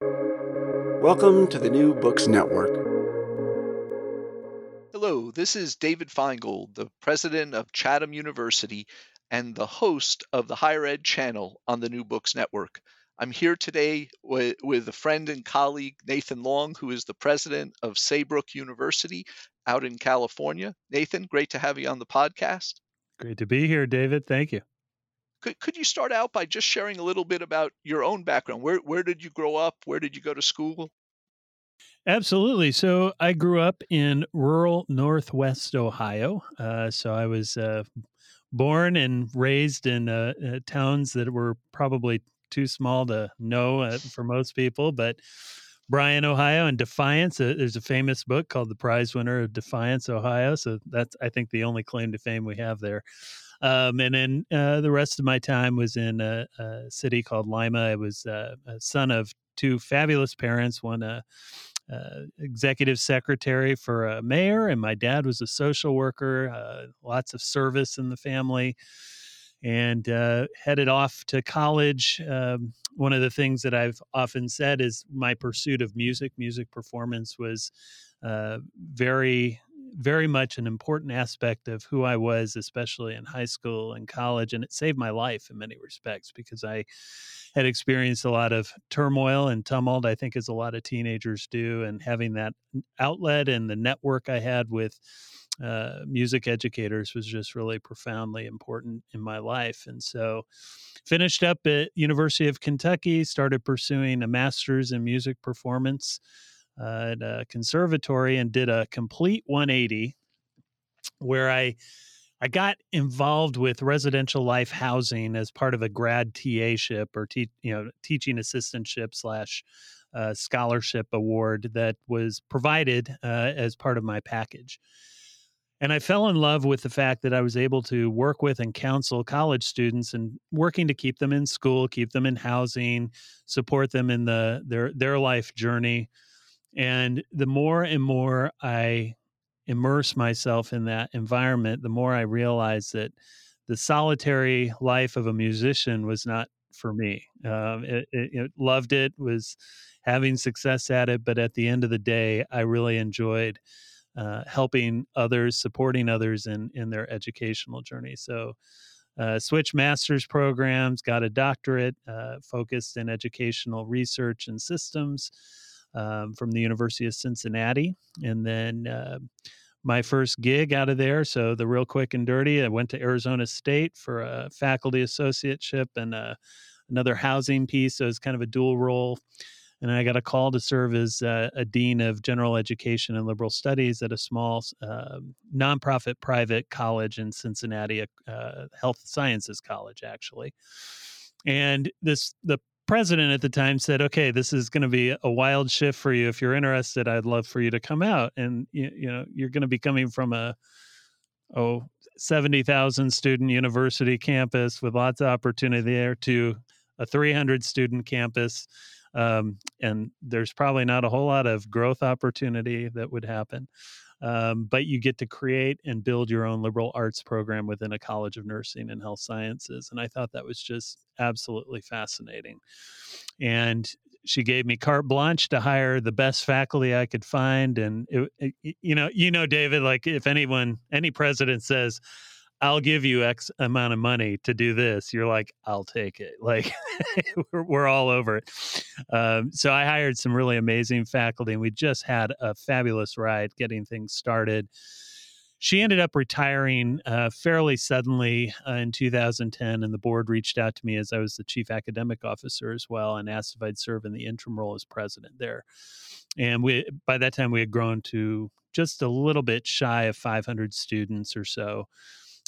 Welcome to the New Books Network. Hello, this is David Finegold, the president of Chatham University and the host of the Higher Ed channel on the New Books Network. I'm here today with, with a friend and colleague, Nathan Long, who is the president of Saybrook University out in California. Nathan, great to have you on the podcast. Great to be here, David. Thank you. Could, could you start out by just sharing a little bit about your own background? Where, where did you grow up? Where did you go to school? Absolutely. So I grew up in rural Northwest Ohio. Uh, so I was uh, born and raised in uh, uh towns that were probably too small to know uh, for most people, but Bryan, Ohio, and Defiance. Uh, there's a famous book called The Prize Winner of Defiance, Ohio. So that's, I think, the only claim to fame we have there. Um, and then uh, the rest of my time was in a, a city called Lima. I was uh, a son of two fabulous parents, one a uh, executive secretary for a mayor, and my dad was a social worker. Uh, lots of service in the family, and uh, headed off to college. Um, one of the things that I've often said is my pursuit of music, music performance, was uh, very very much an important aspect of who I was, especially in high school and college. And it saved my life in many respects because I had experienced a lot of turmoil and tumult, I think, as a lot of teenagers do. And having that outlet and the network I had with uh, music educators was just really profoundly important in my life. And so finished up at University of Kentucky, started pursuing a master's in music performance uh, at a conservatory and did a complete 180 where I I got involved with residential life housing as part of a grad TA ship or te- you know teaching assistantship slash uh, scholarship award that was provided uh, as part of my package. And I fell in love with the fact that I was able to work with and counsel college students and working to keep them in school, keep them in housing, support them in the their their life journey. And the more and more I immerse myself in that environment, the more I realize that the solitary life of a musician was not for me. Um, it, it, it, loved it, was having success at it, but at the end of the day, I really enjoyed uh, helping others, supporting others in in their educational journey. So. Uh, switch master's programs, got a doctorate, uh, focused in educational research and systems, um, from the University of Cincinnati. And then uh, my first gig out of there. So the real quick and dirty, I went to Arizona State for a faculty associateship and a, uh, another housing piece. So it's kind of a dual role. And I got a call to serve as uh, a dean of general education and liberal studies at a small uh, nonprofit private college in Cincinnati, a uh, health sciences college, actually. And this the president at the time said, "Okay, this is going to be a wild shift for you. If you're interested, I'd love for you to come out." And you, you know, you're going to be coming from a oh 70,000 student university campus with lots of opportunity there to a 300 student campus. Um, and there's probably not a whole lot of growth opportunity that would happen um, but you get to create and build your own liberal arts program within a college of nursing and health sciences and i thought that was just absolutely fascinating. And she gave me carte blanche to hire the best faculty i could find and it, it, you know you know david like if anyone any president says I'll give you X amount of money to do this. You're like, I'll take it. Like, we're, we're, all over it. Um, so I hired some really amazing faculty, and we just had a fabulous ride getting things started. She ended up retiring uh, fairly suddenly uh, in 2010, and the board reached out to me as I was the chief academic officer as well, and asked if I'd serve in the interim role as president there. And we, by that time, we had grown to just a little bit shy of 500 students or so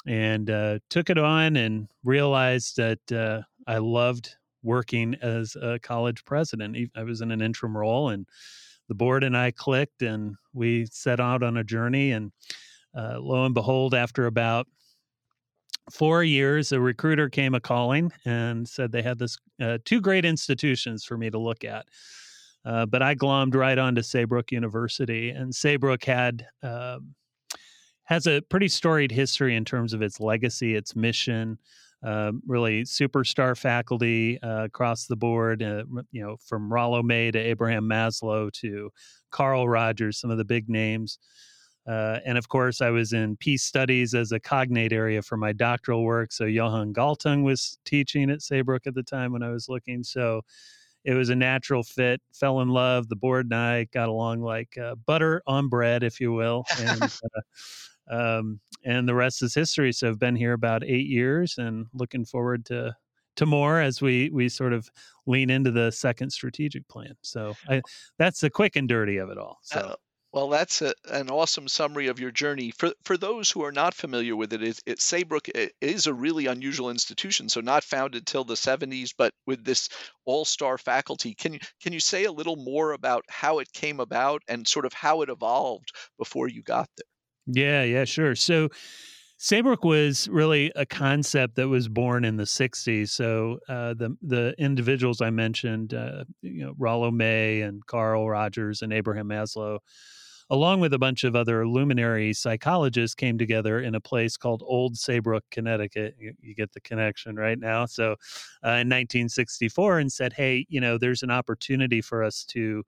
and uh, took it on and realized that uh, I loved working as a college president. I was in an interim role, and the board and I clicked, and we set out on a journey. And uh, lo and behold, after about four years, a recruiter came a calling and said they had this uh, two great institutions for me to look at. Uh, but I glommed right onto Saybrook University, and Saybrook had um, has a pretty storied history in terms of its legacy, its mission. Um, really superstar faculty uh, across the board, uh, you know, from Rollo May to Abraham Maslow to Carl Rogers, some of the big names. Uh, and of course, I was in peace studies as a cognate area for my doctoral work. So Johan Galtung was teaching at Saybrook at the time when I was looking. So it was a natural fit. Fell in love. The board and I got along like uh, butter on bread, if you will. And uh, um, and the rest is history. So I've been here about eight years, and looking forward to to more as we we sort of lean into the second strategic plan. So I, that's the quick and dirty of it all. So. Uh, well, that's a, an awesome summary of your journey. For for those who are not familiar with it, it, it Saybrook is a really unusual institution. So not founded till the 70s, but with this all-star faculty. Can you can you say a little more about how it came about and sort of how it evolved before you got there? Yeah, yeah, sure. So Saybrook was really a concept that was born in the '60s. So uh, the the individuals I mentioned, uh, you know, Rollo May and Carl Rogers and Abraham Maslow, along with a bunch of other luminary psychologists, came together in a place called Old Saybrook, Connecticut. You, you get the connection right now. So, uh, in 1964, and said, "Hey, you know, there's an opportunity for us to."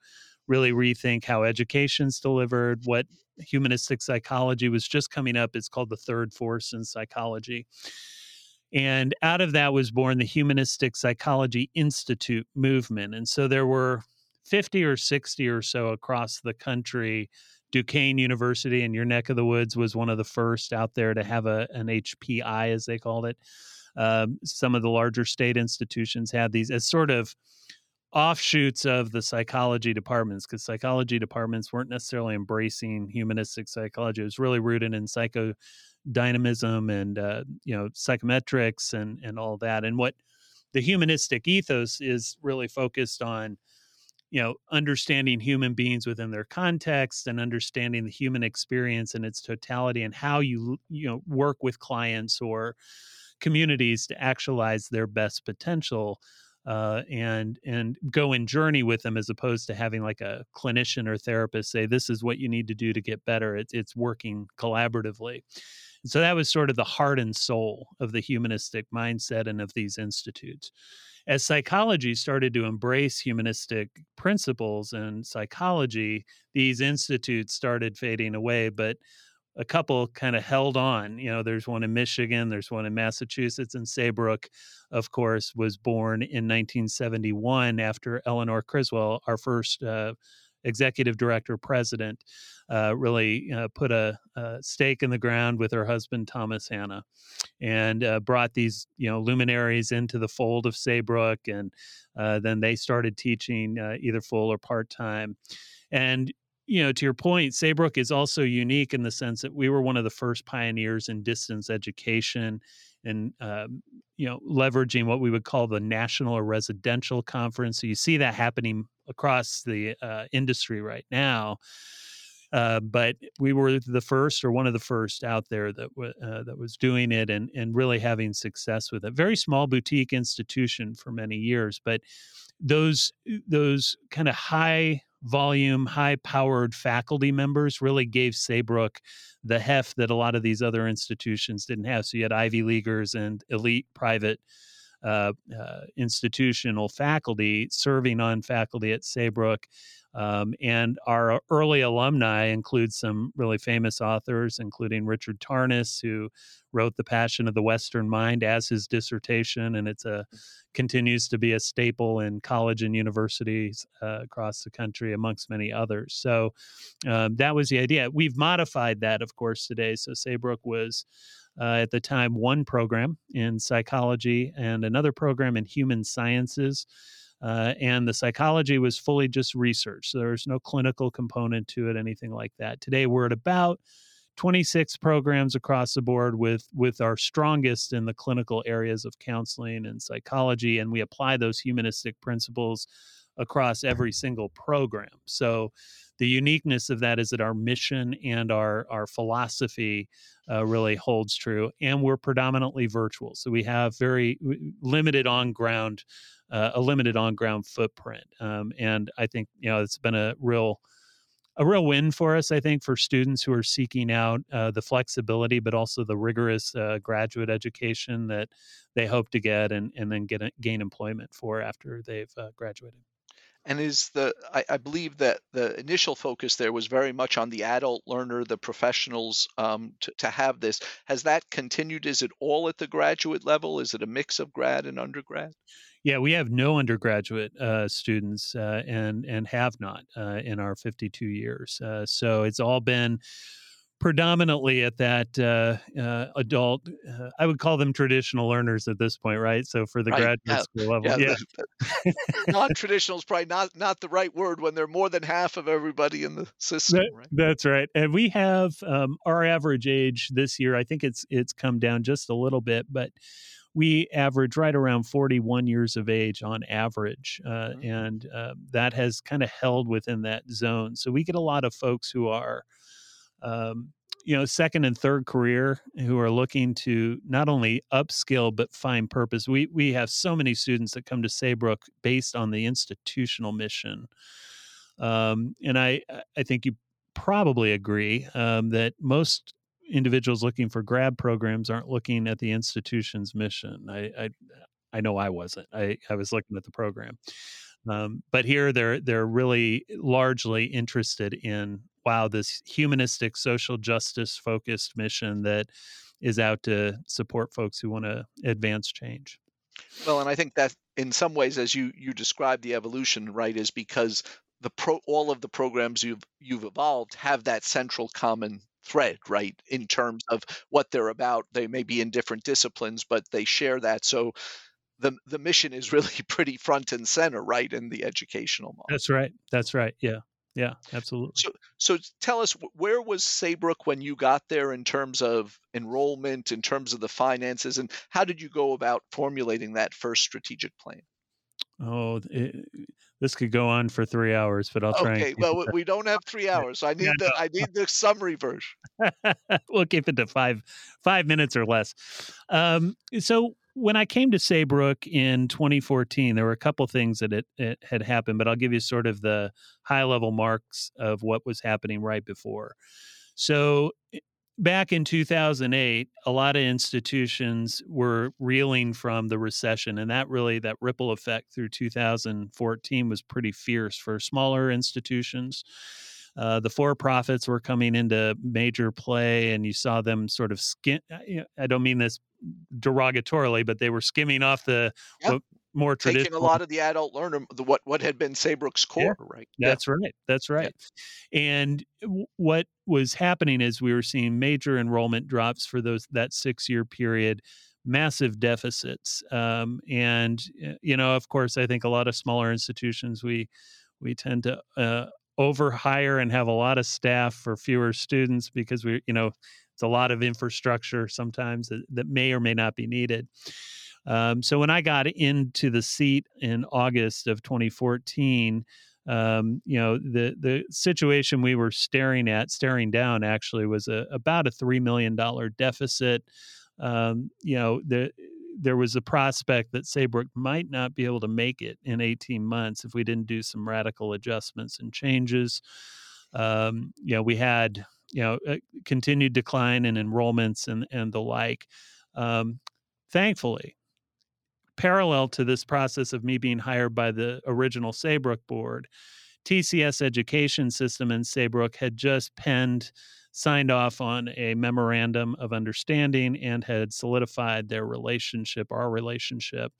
really rethink how education's delivered, what humanistic psychology was just coming up. It's called the third force in psychology. And out of that was born the Humanistic Psychology Institute movement. And so there were 50 or 60 or so across the country. Duquesne University in your neck of the woods was one of the first out there to have a, an HPI, as they called it. Um, some of the larger state institutions had these as sort of offshoots of the psychology departments because psychology departments weren't necessarily embracing humanistic psychology. It was really rooted in psychodynamism and uh, you know psychometrics and and all that. And what the humanistic ethos is really focused on you know understanding human beings within their context and understanding the human experience in its totality and how you you know work with clients or communities to actualize their best potential uh, and and go and journey with them as opposed to having like a clinician or therapist say this is what you need to do to get better. It's it's working collaboratively. so that was sort of the heart and soul of the humanistic mindset and of these institutes. As psychology started to embrace humanistic principles and psychology, these institutes started fading away. But a couple kind of held on. You know, there's one in Michigan, there's one in Massachusetts, and Saybrook, of course, was born in 1971 after Eleanor Criswell, our first uh, executive director president, uh, really uh, put a, a, stake in the ground with her husband Thomas Hanna, and uh, brought these you know luminaries into the fold of Saybrook, and uh, then they started teaching uh, either full or part time. And you know, to your point, Saybrook is also unique in the sense that we were one of the first pioneers in distance education and, um, you know, leveraging what we would call the national or residential conference. So you see that happening across the uh, industry right now. Uh, but we were the first or one of the first out there that w- uh, that was doing it and and really having success with it. Very small boutique institution for many years, but those those kind of high volume, high powered faculty members really gave Saybrook the heft that a lot of these other institutions didn't have. So you had Ivy Leaguers and elite private uh, uh, institutional faculty serving on faculty at Saybrook. Um, and our early alumni include some really famous authors, including Richard Tarnas, who wrote The Passion of the Western Mind as his dissertation, and it's a continues to be a staple in college and universities uh, across the country, amongst many others. So um, that was the idea. We've modified that, of course, today. So Saybrook was. Uh, at the time, one program in psychology and another program in human sciences. Uh, and the psychology was fully just research. So there was no clinical component to it, anything like that. Today, we're at about 26 programs across the board with with our strongest in the clinical areas of counseling and psychology and we apply those humanistic principles across every single program so the uniqueness of that is that our mission and our our philosophy uh, really holds true and we're predominantly virtual so we have very limited on ground uh, a limited on ground footprint um, and i think you know it's been a real a real win for us, I think, for students who are seeking out uh, the flexibility, but also the rigorous uh, graduate education that they hope to get and, and then get gain employment for after they've uh, graduated. And is the I, I, believe that the initial focus there was very much on the adult learner, the professionals um, to, to have this. Has that continued? Is it all at the graduate level? Is it a mix of grad and undergrad? Yeah, we have no undergraduate uh, students uh, and and have not uh, in our 52 years. Uh, so it's all been predominantly at that uh, uh, adult. Uh, I would call them traditional learners at this point, right? So for the right. graduate yeah. school level, yeah. yeah. Non-traditional is probably not not the right word when they're more than half of everybody in the system. That, right? That's right. And we have um, our average age this year. I think it's it's come down just a little bit, but we average right around 41 years of age on average. Uh, mm-hmm. And uh, that has kind of held within that zone. So we get a lot of folks who are um, you know second and third career who are looking to not only upskill but find purpose we we have so many students that come to saybrook based on the institutional mission um, and i i think you probably agree um, that most individuals looking for grad programs aren't looking at the institution's mission. I i, I know i wasn't. I i was looking at the program. Um, but here they're they're really largely interested in wow, this humanistic, social justice focused mission that is out to support folks who want to advance change. Well, and I think that in some ways, as you you describe the evolution, right, is because the pro all of the programs you've you've evolved have that central common thread, right, in terms of what they're about. They may be in different disciplines, but they share that. So the the mission is really pretty front and center, right, in the educational model. That's right. That's right. Yeah. Yeah, absolutely. So, so tell us where was Saybrook when you got there in terms of enrollment, in terms of the finances, and how did you go about formulating that first strategic plan? Oh, it, this could go on for three hours, but I'll try. Okay, well, we don't have three hours. So I need yeah, the no. I need the summary version. we'll keep it to five five minutes or less. Um, so when I came to Saybrook in 2014, there were a couple things that it, it, had happened, but I'll give you sort of the high level marks of what was happening right before. So, back in 2008, a lot of institutions were reeling from the recession, and that really that ripple effect through 2014 was pretty fierce for smaller institutions. Uh, the for profits were coming into major play, and you saw them sort of skin. I don't mean this derogatorily, but they were skimming off the yep. More traditional. Taking a lot of the adult learner, the, what what had been Saybrook's core, yeah. right? That's yeah. right. That's right. Yeah. And w- what was happening is we were seeing major enrollment drops for those that six year period massive deficits um, and you know of course i think a lot of smaller institutions we we tend to uh, overhire and have a lot of staff for fewer students because we you know it's a lot of infrastructure sometimes that, that may or may not be needed. Um, so when I got into the seat in August of 2014, um, you know the the situation we were staring at, staring down, actually was a, about a three million dollar deficit. Um, you know the there was a prospect that Saybrook might not be able to make it in 18 months if we didn't do some radical adjustments and changes. Um, you know, we had you know continued decline in enrollments and and the like. Um, thankfully, parallel to this process of me being hired by the original Saybrook board, TCS Education System and Saybrook had just penned signed off on a memorandum of understanding and had solidified their relationship, our relationship,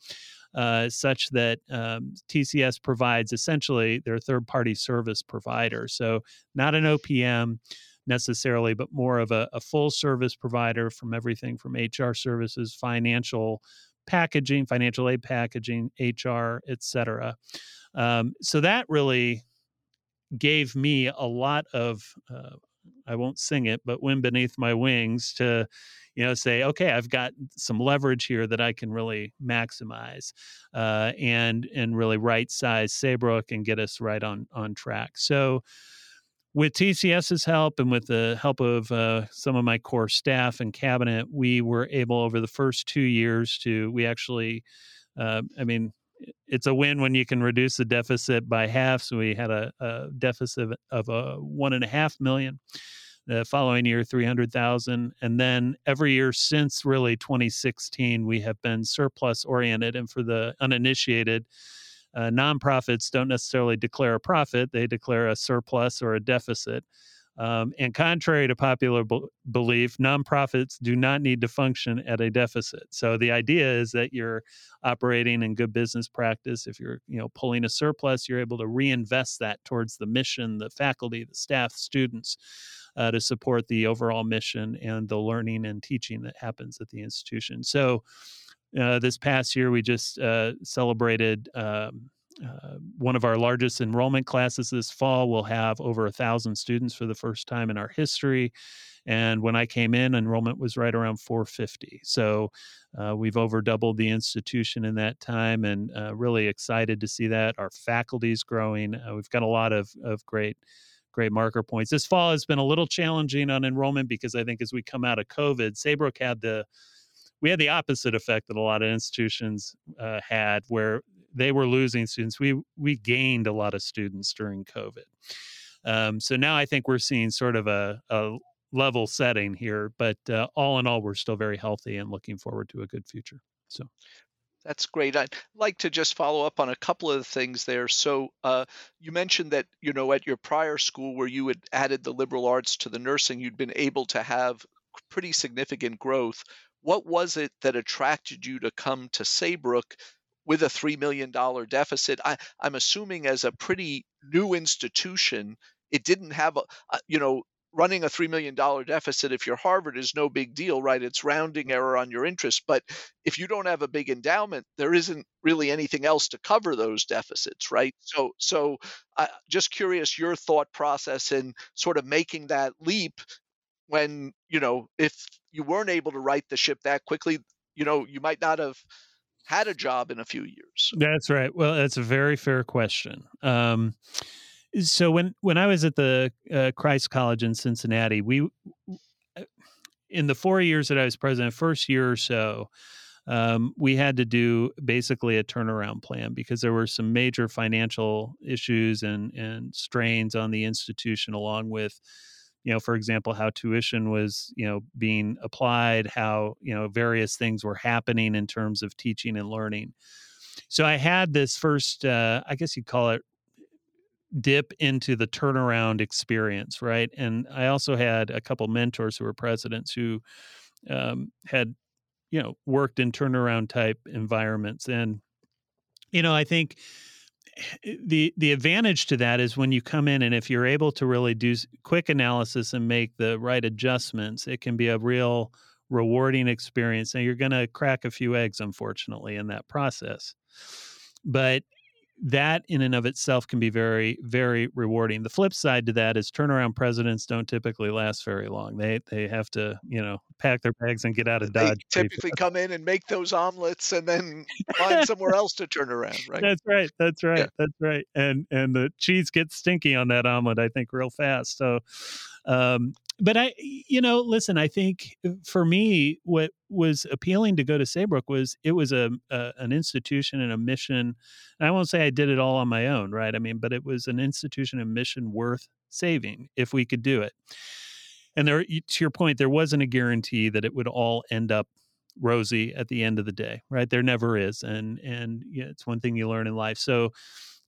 uh, such that um, TCS provides essentially their third party service provider. So, not an OPM necessarily, but more of a, a full service provider from everything from HR services, financial packaging, financial aid packaging, HR, etc. Um, so that really gave me a lot of uh, I won't sing it, but wind beneath my wings to, you know, say, okay, I've got some leverage here that I can really maximize, uh, and and really right size Saybrook and get us right on on track. So, with TCS's help and with the help of uh, some of my core staff and cabinet, we were able over the first two years to we actually, uh, I mean, it's a win when you can reduce the deficit by half. So we had a, a deficit of a one and a half million. The following year, 300,000. And then every year since really 2016, we have been surplus oriented. And for the uninitiated, uh, nonprofits don't necessarily declare a profit, they declare a surplus or a deficit. Um, and contrary to popular belief, nonprofits do not need to function at a deficit. So the idea is that you're operating in good business practice. If you're, you know, pulling a surplus, you're able to reinvest that towards the mission, the faculty, the staff, students, uh, to support the overall mission and the learning and teaching that happens at the institution. So uh, this past year, we just uh, celebrated. Um, uh, one of our largest enrollment classes this fall We'll have over a thousand students for the first time in our history. And when I came in, enrollment was right around 450. So uh, we've over doubled the institution in that time and uh, really excited to see that. Our faculty is growing. We've got a lot of, of great great marker points. This fall has been a little challenging on enrollment because I think as we come out of COVID, Saybrook had the we had the opposite effect that a lot of institutions uh, had, where they were losing students. We we gained a lot of students during COVID. Um, so now I think we're seeing sort of a, a level setting here, but uh, all in all, we're still very healthy and looking forward to a good future. So. That's great. I'd like to just follow up on a couple of things there. So, uh, you mentioned that you know at your prior school where you had added the liberal arts to the nursing, you'd been able to have pretty significant growth. What was it that attracted you to come to Saybrook with a $3 million deficit. I, I'm assuming as a pretty new institution, it didn't have a, a you know, running a $3 million deficit if you're Harvard is no big deal, right? It's rounding error on your interest. But if you don't have a big endowment, there isn't really anything else to cover those deficits, right? So, so uh, just curious your thought process in sort of making that leap when, you know, if you weren't able to right the ship that quickly, you know, you might not have had a job in a few years? That's right. Well, that's a very fair question. Um, so when when I was at the uh, Christ College in Cincinnati, we uh, in the four years that I was president, first year or so, um, we had to do basically a turnaround plan because there were some major financial issues and and strains on the institution, along with you know, for example, how tuition was, you know, being applied, how, you know, various things were happening in terms of teaching and learning. So I had this first, uh, I guess you'd call it dip into the turnaround experience, right? And I also had a couple mentors who were presidents who um, had, you know, worked in turnaround type environments. And, you know, I think Eh, the the advantage to that is when you come in and if you're able to really do quick analysis and make the right adjustments it can be a real rewarding experience. And you're going to crack a few eggs unfortunately in that process. But that in and of itself can be very very rewarding. The flip side to that is turnaround presidents don't typically last very long. They they have to you know pack their bags and get out of dodge they typically come in and make those omelets and then find somewhere else to turn around right? That's right that's right yeah. that's right and and the cheese gets stinky on that omelet i think real fast. So um but I, you know, listen, I think uh, for me, what was appealing to go to Saybrook was it was a, a, an institution and a mission. And I won't say I did it all on my own, right? I mean, but it was an institution and mission worth saving if we could do it. And there, to your point, there wasn't a guarantee that it would all end up rosy at the end of the day, right? There never is, and and it's one thing you learn in life. So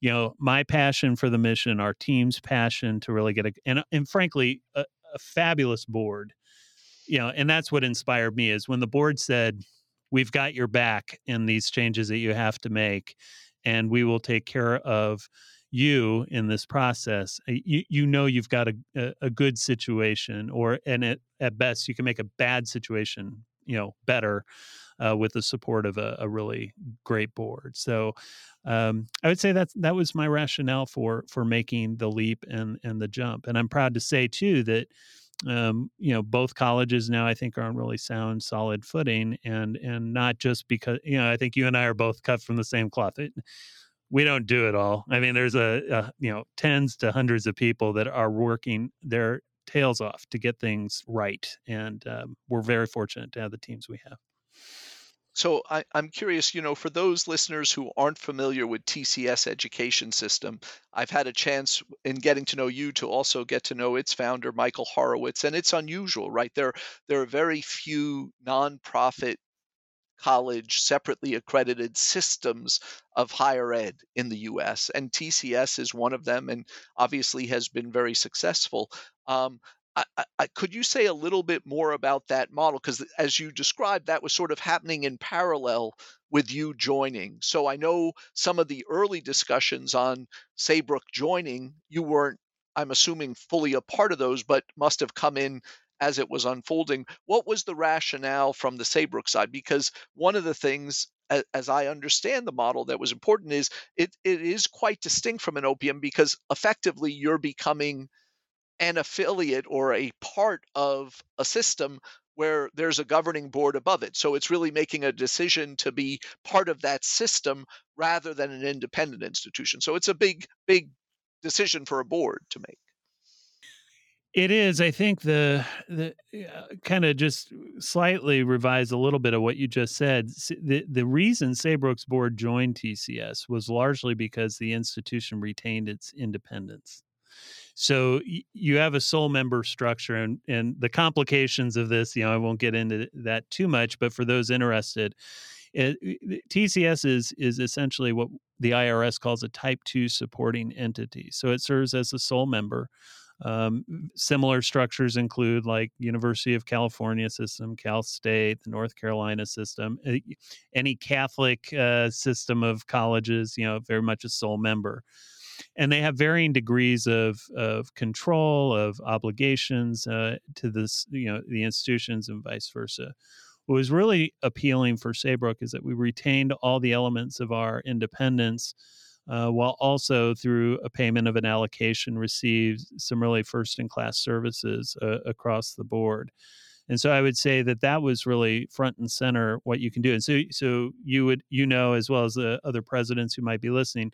you know my passion for the mission our team's passion to really get a and and frankly a, a fabulous board you know and that's what inspired me is when the board said we've got your back in these changes that you have to make and we will take care of you in this process. You, you know you've got a, a, good situation or and at, at best you can make a bad situation you know better uh, with the support of a, a really great board so um, I would say that that was my rationale for for making the leap and and the jump. And I'm proud to say too that um, you know both colleges now I think are on really sound, solid footing, and and not just because you know I think you and I are both cut from the same cloth. It, we don't do it all. I mean, there's a, a you know tens to hundreds of people that are working their tails off to get things right, and um, we're very fortunate to have the teams we have. So I, am curious, you know, for those listeners who aren't familiar with TCS education system, I've had a chance in getting to know you to also get to know its founder, Michael Horowitz, and it's unusual, right? There, there are very few nonprofit college separately accredited systems of higher ed in the US, and TCS is one of them, and obviously has been very successful. Um, I, I, could you say a little bit more about that model? Because as you described, that was sort of happening in parallel with you joining. So I know some of the early discussions on Saybrook joining, you weren't, I'm assuming, fully a part of those, but must have come in as it was unfolding. What was the rationale from the Saybrook side? Because one of the things as I understand the model that was important is it, it is quite distinct from an OPM because effectively you're becoming an affiliate or a part of a system where there's a governing board above it. So it's really making a decision to be part of that system rather than an independent institution. So it's a big, big decision for a board to make. It is. I think the the uh, kind of just slightly revise a little bit of what you just said. The the reason Saybrook's board joined TCS was largely because the institution retained its independence. So you have a sole member structure, and and the complications of this, you know, I won't get into that too much. But for those interested, it, TCS is is essentially what the IRS calls a Type Two supporting entity. So it serves as a sole member. Um, similar structures include like University of California system, Cal State, the North Carolina system, any Catholic uh, system of colleges. You know, very much a sole member and they have varying degrees of of control of obligations uh, to this you know the institutions and vice versa. What was really appealing for saybrook is that we retained all the elements of our independence uh, while also through a payment of an allocation received some really first in class services uh, across the board. And so i would say that that was really front and center what you can do. And so so you would you know as well as the other presidents who might be listening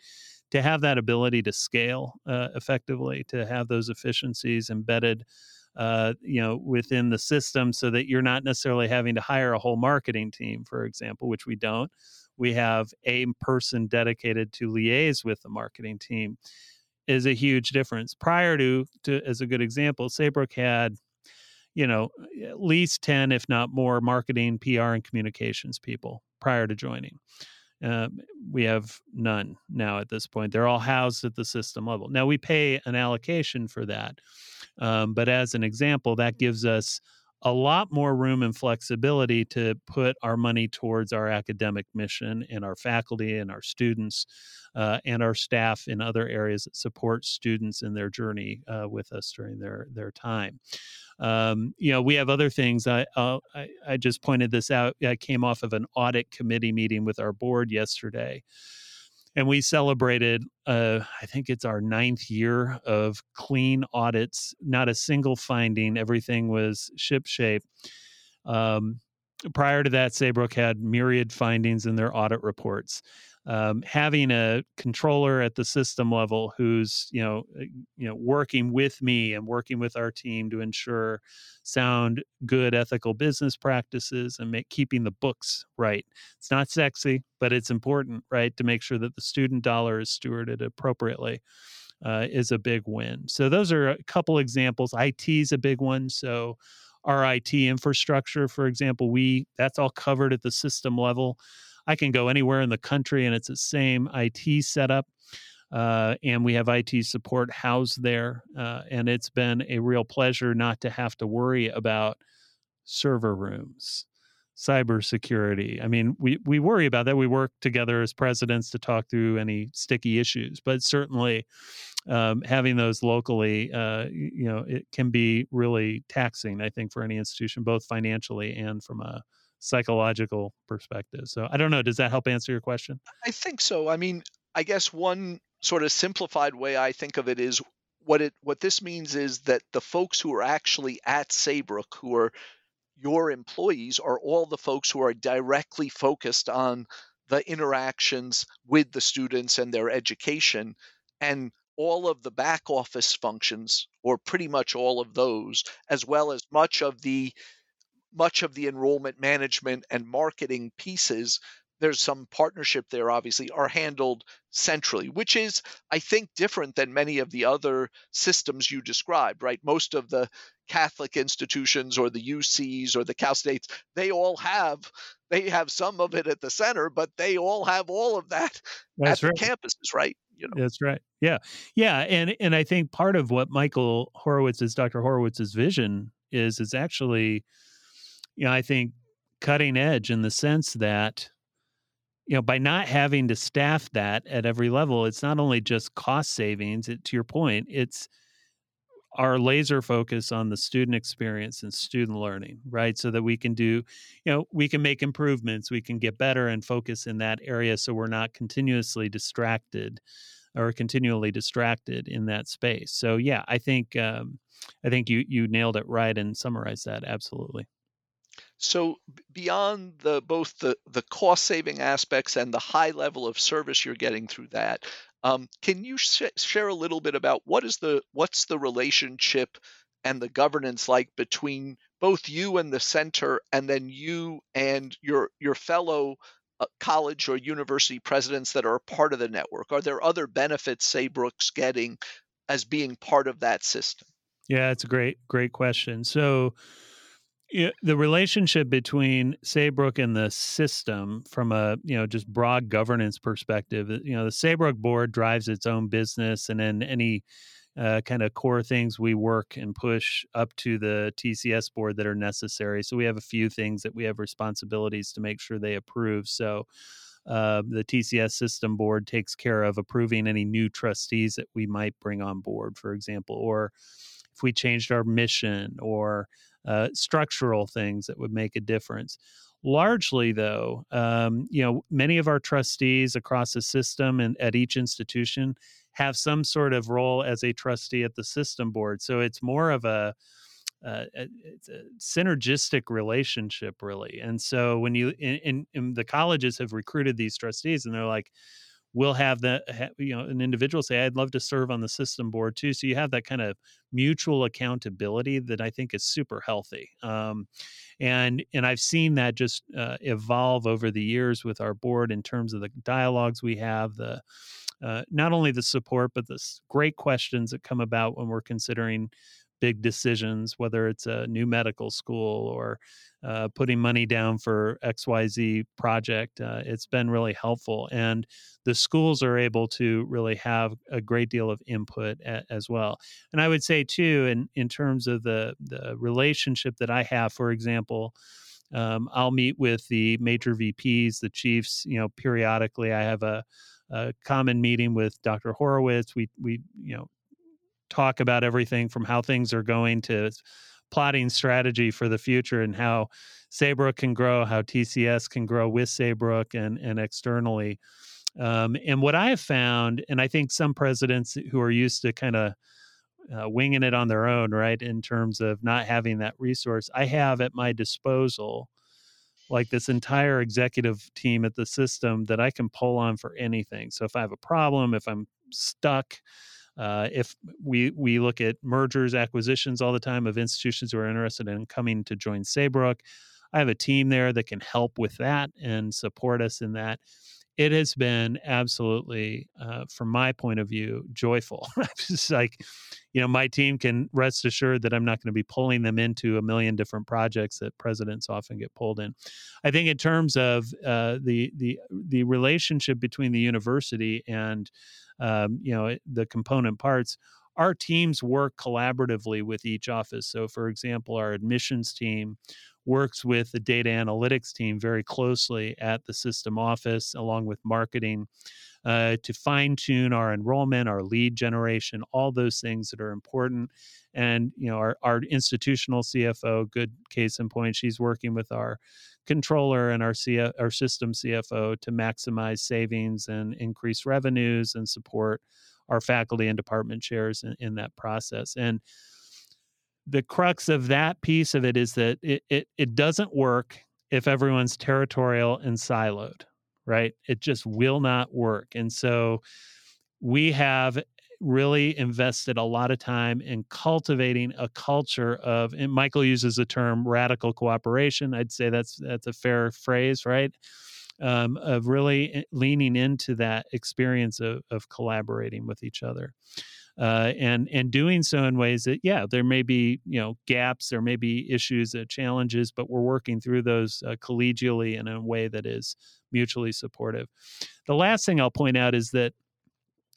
to have that ability to scale uh, effectively, to have those efficiencies embedded, uh, you know, within the system, so that you're not necessarily having to hire a whole marketing team, for example, which we don't. We have a person dedicated to liaise with the marketing team, is a huge difference. Prior to, to as a good example, Saybrook had you know, at least 10, if not more, marketing, PR, and communications people prior to joining. Uh, we have none now at this point. They're all housed at the system level. Now we pay an allocation for that, um, but as an example, that gives us a lot more room and flexibility to put our money towards our academic mission and our faculty and our students uh, and our staff in other areas that support students in their journey uh, with us during their their time. Um, you know, we have other things. I, uh, I, I just pointed this out. I came off of an audit committee meeting with our board yesterday, and we celebrated. Uh, I think it's our ninth year of clean audits. Not a single finding. Everything was ship shape. Um, prior to that, Saybrook had myriad findings in their audit reports um, having a controller at the system level who's you know uh, you know working with me and working with our team to ensure sound good ethical business practices and make keeping the books right. It's not sexy but it's important right to make sure that the student dollar is stewarded appropriately uh, is a big win. So those are a couple examples. It is a big one. So our IT infrastructure, for example, we that's all covered at the system level. I can go anywhere in the country and it's the same IT setup. Uh, and we have IT support housed there. Uh, and it's been a real pleasure not to have to worry about server rooms, cybersecurity. I mean, we, we worry about that. We work together as presidents to talk through any sticky issues, but certainly um, having those locally, uh, you know, it can be really taxing, I think, for any institution, both financially and from a psychological perspective. So I don't know. Does that help answer your question? I think so. I mean, I guess one sort of simplified way I think of it is what it what this means is that the folks who are actually at Saybrook, who are your employees, are all the folks who are directly focused on the interactions with the students and their education. And all of the back office functions, or pretty much all of those, as well as much of the much of the enrollment management and marketing pieces there's some partnership there obviously are handled centrally which is i think different than many of the other systems you described right? Most of the catholic institutions or the ucs or the cal states they all have they have some of it at the center but they all have all of that That's at right. the campuses right? You know. That's right. Yeah. Yeah and and i think part of what michael horowitz's dr horowitz's vision is is actually you know i think cutting edge in the sense that you know by not having to staff that at every level it's not only just cost savings it, to your point it's our laser focus on the student experience and student learning right? So that we can do you know we can make improvements we can get better and focus in that area so we're not continuously distracted or continually distracted in that space. So yeah i think um, i think you you nailed it right and summarized that absolutely so beyond the both the the cost saving aspects and the high level of service you're getting through that, um, can you sh- share a little bit about what is the what's the relationship and the governance like between both you and the center, and then you and your your fellow uh, college or university presidents that are part of the network? Are there other benefits Saybrook's getting as being part of that system? Yeah, it's a great great question. So the relationship between Saybrook and the system from a you know just broad governance perspective you know the Saybrook board drives its own business and then any uh, kind of core things we work and push up to the TCS board that are necessary. So we have a few things that we have responsibilities to make sure they approve. So uh, the TCS system board takes care of approving any new trustees that we might bring on board for example or if we changed our mission or uh, structural things that would make a difference. Largely, though, um, you know, many of our trustees across the system and at each institution have some sort of role as a trustee at the system board. So it's more of a uh, a synergistic relationship, really. And so when you in, in the colleges have recruited these trustees, and they're like, we'll have that you know an individual say i'd love to serve on the system board too. So you have that kind of mutual accountability that i think is super healthy um, and and i've seen that just uh, evolve over the years with our board in terms of the dialogues we have the uh, not only the support but the great questions that come about when we're considering big decisions, whether it's a new medical school or uh, putting money down for XYZ project. Uh, it's been really helpful. And the schools are able to really have a great deal of input a, as well. And I would say, too, in, in terms of the, the relationship that I have, for example, um, I'll meet with the major VPs, the chiefs, you know, periodically. I have a, a common meeting with Dr. Horowitz. We, we, you know, talk about everything from how things are going to plotting strategy for the future and how Saybrook can grow, how TCS can grow with Saybrook and, and externally. Um, and what I have found, and I think some presidents who are used to kind of uh, winging it on their own, right, in terms of not having that resource, I have at my disposal like this entire executive team at the system that I can pull on for anything. So if I have a problem, if I'm stuck, uh, if we we look at mergers, acquisitions all the time of institutions who are interested in coming to join Saybrook, I have a team there that can help with that and support us in that. It has been absolutely, uh, from my point of view, joyful. It's like, you know, my team can rest assured that I'm not going to be pulling them into a million different projects that presidents often get pulled in. I think in terms of uh, the the the relationship between the university and um, you know the component parts our teams work collaboratively with each office so for example our admissions team works with the data analytics team very closely at the system office along with marketing uh, to fine tune our enrollment, our lead generation, all those things that are important. And you know, our, our institutional CFO, good case in point, she's working with our controller and our CF, our system CFO to maximize savings and increase revenues and support our faculty and department chairs in, in that process. And the crux of that piece of it is that it, it, it doesn't work if everyone's territorial and siloed, right? It just will not work. And so we have really invested a lot of time in cultivating a culture of and michael uses the term radical cooperation i'd say that's that's a fair phrase right um, of really eh, leaning into that experience of, of collaborating with each other uh, and and doing so in ways that yeah there may be you know gaps there may be issues uh, challenges but we're working through those uh, collegially in a way that is mutually supportive. The last thing i'll point out is that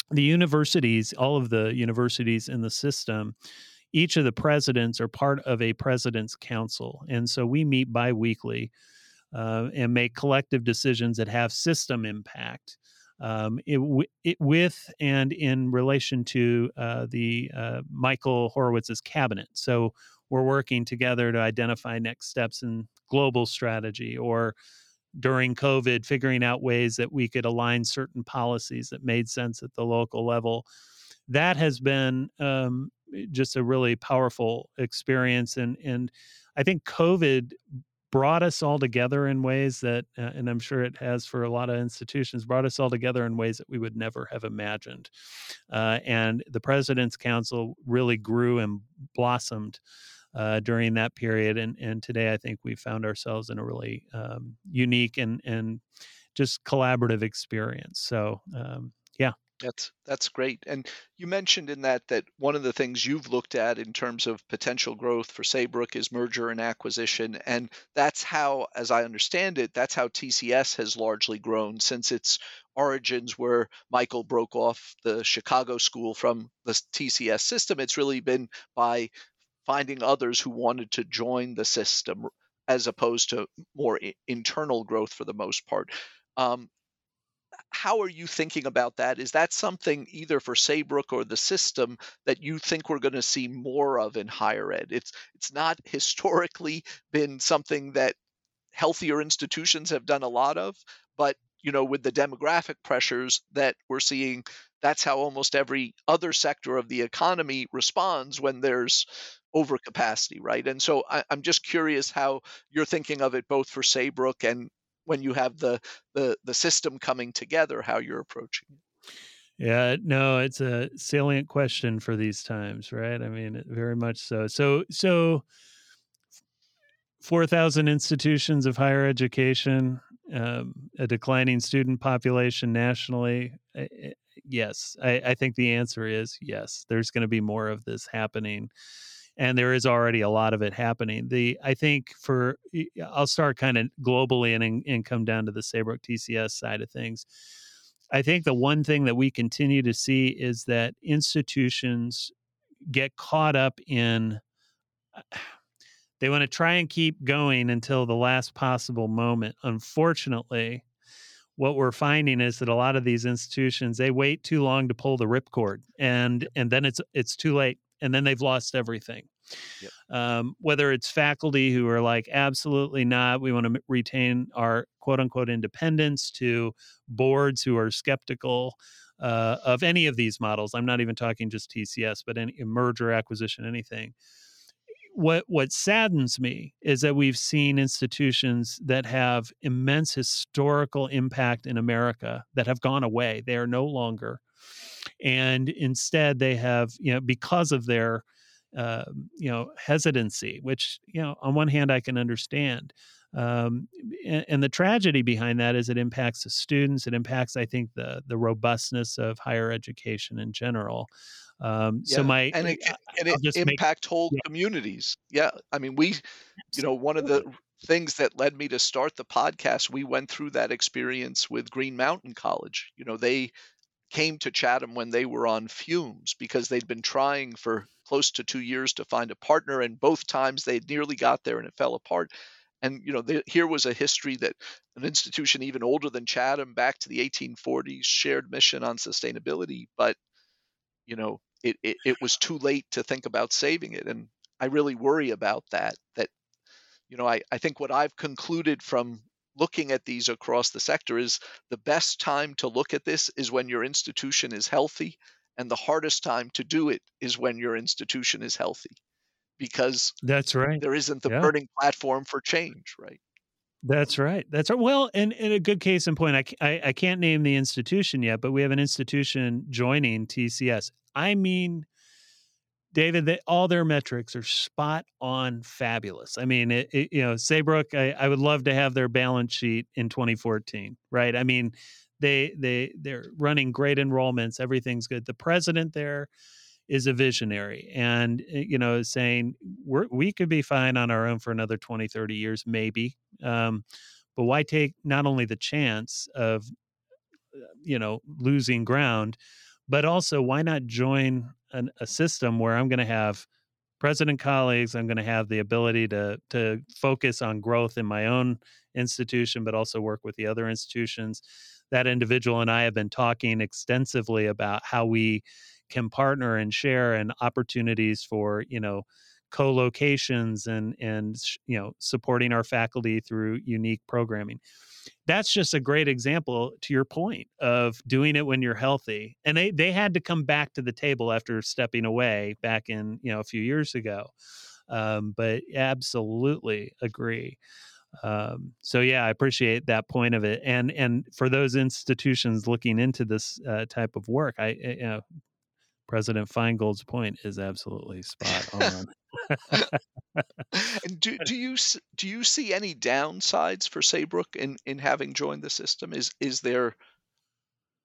the universities all of the universities in the system each of the presidents are part of a president's council and so we meet biweekly uh, and make collective decisions that have system impact um, it, it, with and in relation to uh, the uh, Michael Horowitz's cabinet. So we're working together to identify next steps in global strategy or during COVID, figuring out ways that we could align certain policies that made sense at the local level. That has been um, just a really powerful experience. And, and I think COVID brought us all together in ways that, uh, and I'm sure it has for a lot of institutions, brought us all together in ways that we would never have imagined. Uh, and the President's Council really grew and blossomed. Uh, during that period, and and today I think we found ourselves in a really um, unique and and just collaborative experience. So um, yeah, that's that's great. And you mentioned in that that one of the things you've looked at in terms of potential growth for Saybrook is merger and acquisition, and that's how, as I understand it, that's how TCS has largely grown since its origins where Michael broke off the Chicago school from the TCS system. It's really been by finding others who wanted to join the system as opposed to more internal growth for the most part. Um, how are you thinking about that? Is that something either for Saybrook or the system that you think we're going to see more of in higher ed? It's it's not historically been something that healthier institutions have done a lot of, but you know, with the demographic pressures that we're seeing, that's how almost every other sector of the economy responds when there's overcapacity, right? And so I, am just curious how you're thinking of it both for Saybrook and when you have the the the system coming together how you're approaching it. Yeah no it's a salient question for these times right? I mean very much so. So so 4000 institutions of higher education um, a declining student population nationally yes I, I think the answer is yes there's going to be more of this happening and there is already a lot of it happening. The I think for I'll start kind of globally and and come down to the Saybrook TCS side of things. I think the one thing that we continue to see is that institutions get caught up in uh, they want to try and keep going until the last possible moment. Unfortunately, what we're finding is that a lot of these institutions they wait too long to pull the ripcord and and then it's it's too late and then they've lost everything. Yep. Um, whether it's faculty who are like, absolutely not, we want to retain our quote unquote independence, to boards who are skeptical uh, of any of these models. I'm not even talking just TCS, but any merger, acquisition, anything. What what saddens me is that we've seen institutions that have immense historical impact in America that have gone away. They are no longer and instead they have you know because of their uh, you know hesitancy which you know on one hand i can understand um, and, and, the tragedy behind that is it impacts the students it impacts i think the the robustness of higher education in general um, yeah. so my and it, and it impact make, whole yeah. communities yeah i mean we you know one of the things that led me to start the podcast we went through that experience with green mountain college you know they came to Chatham when they were on fumes because they'd been trying for close to two years to find a partner, and both times they nearly got there and it fell apart. And you know, the, here was a history that an institution even older than Chatham, back to the 1840s, shared mission on sustainability, but you know, it, it, it was too late to think about saving it. And I really worry about that. That you know, I, I think what I've concluded from looking at these across the sector is the best time to look at this is when your institution is healthy and the hardest time to do it is when your institution is healthy because that's right there isn't the yeah. burning platform for change right that's right. That's right. Well, and, and a good case in point, I, I, I, can't name the institution yet, but we have an institution joining TCS. I mean, David, they, all their metrics are spot on fabulous. I mean, it, it, you know, Saybrook, I, I would love to have their balance sheet in 2014, right? I mean, they they they're running great enrollments, everything's good. The president there is a visionary and eh, you know is saying we we could be fine on our own for another 20 30 years maybe um, but why take not only the chance of uh, you know losing ground but also why not join an, a system where i'm going to have president colleagues i'm going to have the ability to to focus on growth in my own institution but also work with the other institutions. That individual and i have been talking extensively about how we can partner and share and opportunities for you know co-locations and and you know supporting our faculty through unique programming. That's just a great example to your point of doing it when you're healthy and they they had to come back to the table after stepping away back in you know a few years ago um, but absolutely agree. Um, so yeah i appreciate that point of it and and for those institutions looking into this uh, type of work i you know President Finegold's point is absolutely spot on. and do, do you do you see any downsides for Saybrook in, in having joined the system? Is is there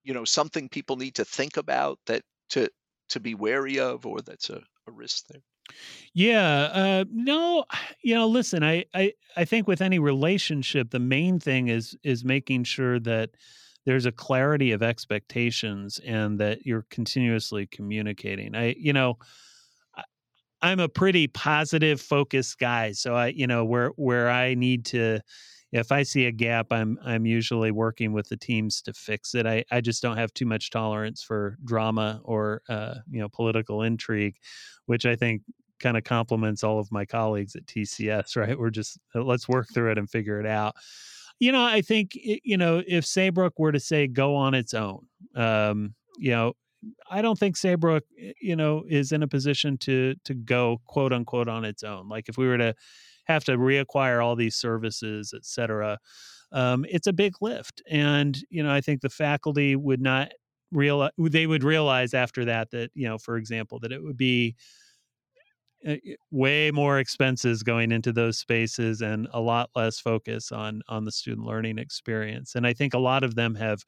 you know something people need to think about that to to be wary of, or that's a, a risk there? Yeah, uh, no, you know, listen, I, I I think with any relationship, the main thing is is making sure that there's a clarity of expectations and that you're continuously communicating. I, you know, I'm a pretty positive focused guy. So I, you know, where where I need to if I see a gap, I'm I'm usually working with the teams to fix it. I, I just don't have too much tolerance for drama or uh, you know political intrigue, which I think kind of complements all of my colleagues at TCS. Right, we're just let's work through it and figure it out you know, I think you know if Saybrook were to say go on its own, um, you know, I don't think Saybrook, you know, is in a position to to go quote unquote on its own. Like if we were to have to reacquire all these services, et cetera, um, it's a big lift. And you know, I think the faculty would not realize they would realize after that that you know, for example, that it would be way more expenses going into those spaces and a lot less focus on on the student learning experience. And i think a lot of them have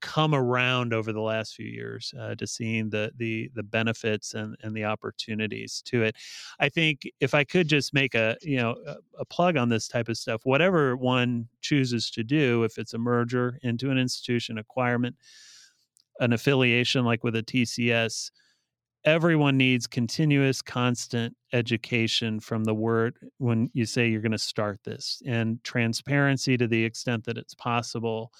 come around over the last few years uh, to seeing the the the benefits and and the opportunities to it. I think if i could just make a you know a, a plug on this type of stuff whatever one chooses to do if it's a merger into an institution acquirement an affiliation like with a tcs everyone needs continuous constant education from the word when you say you're going to start this and transparency to the extent that it's possible.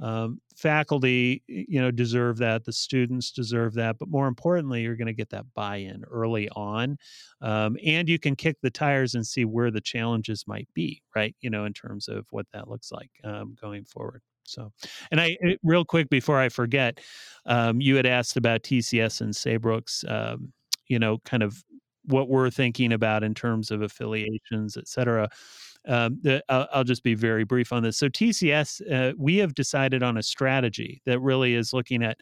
Um, faculty you know deserve that the students deserve that but more importantly you're going to get that buy-in early on um, and you can kick the tires and see where the challenges might be right you know in terms of what that looks like um, going forward so, and I eh, real quick before I forget, um, you had asked about TCS and Saybrook's, um, you know, kind of what we're thinking about in terms of affiliations, et cetera. Um, the, I'll, I'll, just be very brief on this. So, TCS, uh, we have decided on a strategy that really is looking at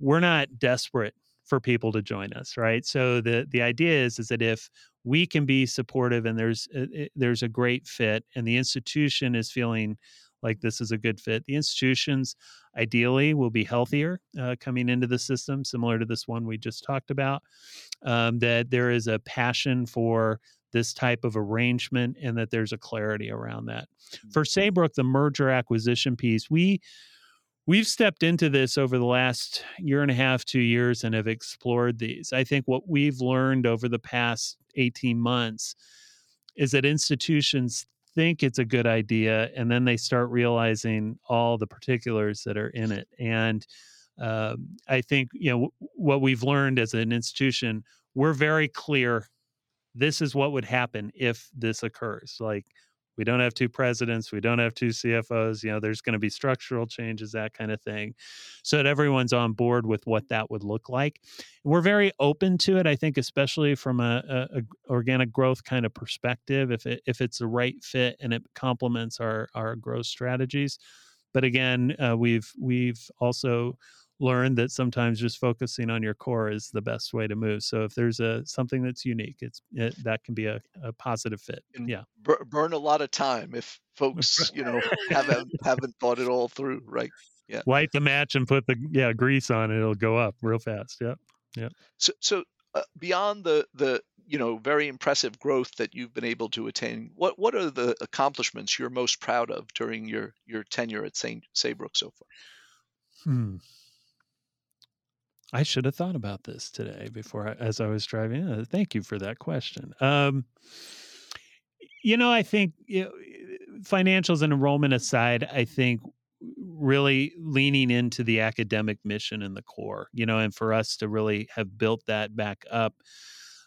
we're not desperate for people to join us, right? So the the idea is is that if we can be supportive and there's uh, eh, there's a great fit and the institution is feeling like this is a good fit. The institutions ideally will be healthier uh, coming into the system, similar to this one we just talked about. Um, that there is a passion for this type of arrangement and that there's a clarity around that. For mm-hmm. Saybrook, the merger acquisition piece, we we've stepped into this over the last year and a half, two years, and have explored these. I think what we've learned over the past 18 months is that institutions think it's a good idea and then they start realizing all the particulars that are in it and um, i think you know what we've learned as an institution we're very clear this is what would happen if this occurs like we don't have two presidents we don't have two cfos you know there's going to be structural changes that kind of thing. So that everyone's on board with what that would look like. We're very open to it i think especially from a, a, a organic growth kind of perspective if it if it's the right fit and it complements our our growth strategies. But again uh, we've we've also learned that sometimes just focusing on your core is the best way to move. So if there's a something that's unique, it's it, that can be a, a positive fit. And yeah, bur- burn a lot of time if folks you know haven't haven't thought it all through, right? Yeah. Light the match and put the yeah grease on it. It'll go up real fast. Yeah, yeah. So so uh, beyond the the you know very impressive growth that you've been able to attain, what what are the accomplishments you're most proud of during your your tenure at Saint Saybrook so far? Hmm. I should have thought about this today before I, as I was driving. Uh, thank you for that question. Um, you know, I think you know, financials and enrollment aside, I think really leaning into the academic mission and the core, you know, and for us to really have built that back up.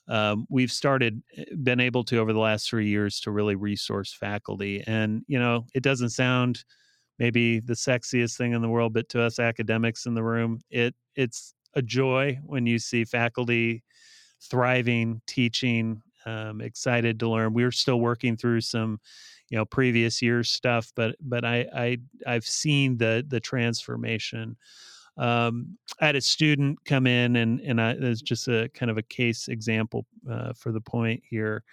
Um, we've started, eh, been able to over the last three years to really resource faculty. And, you know, it doesn't sound maybe the sexiest thing in the world, but to us academics in the room, it it's a joy when you see faculty thriving, teaching, um, excited to learn. We're still working through some, you know, previous year's stuff, but but I I I've seen the the transformation. Um, I had a student come in, and and I, there's just a kind of a case example uh, for the point here.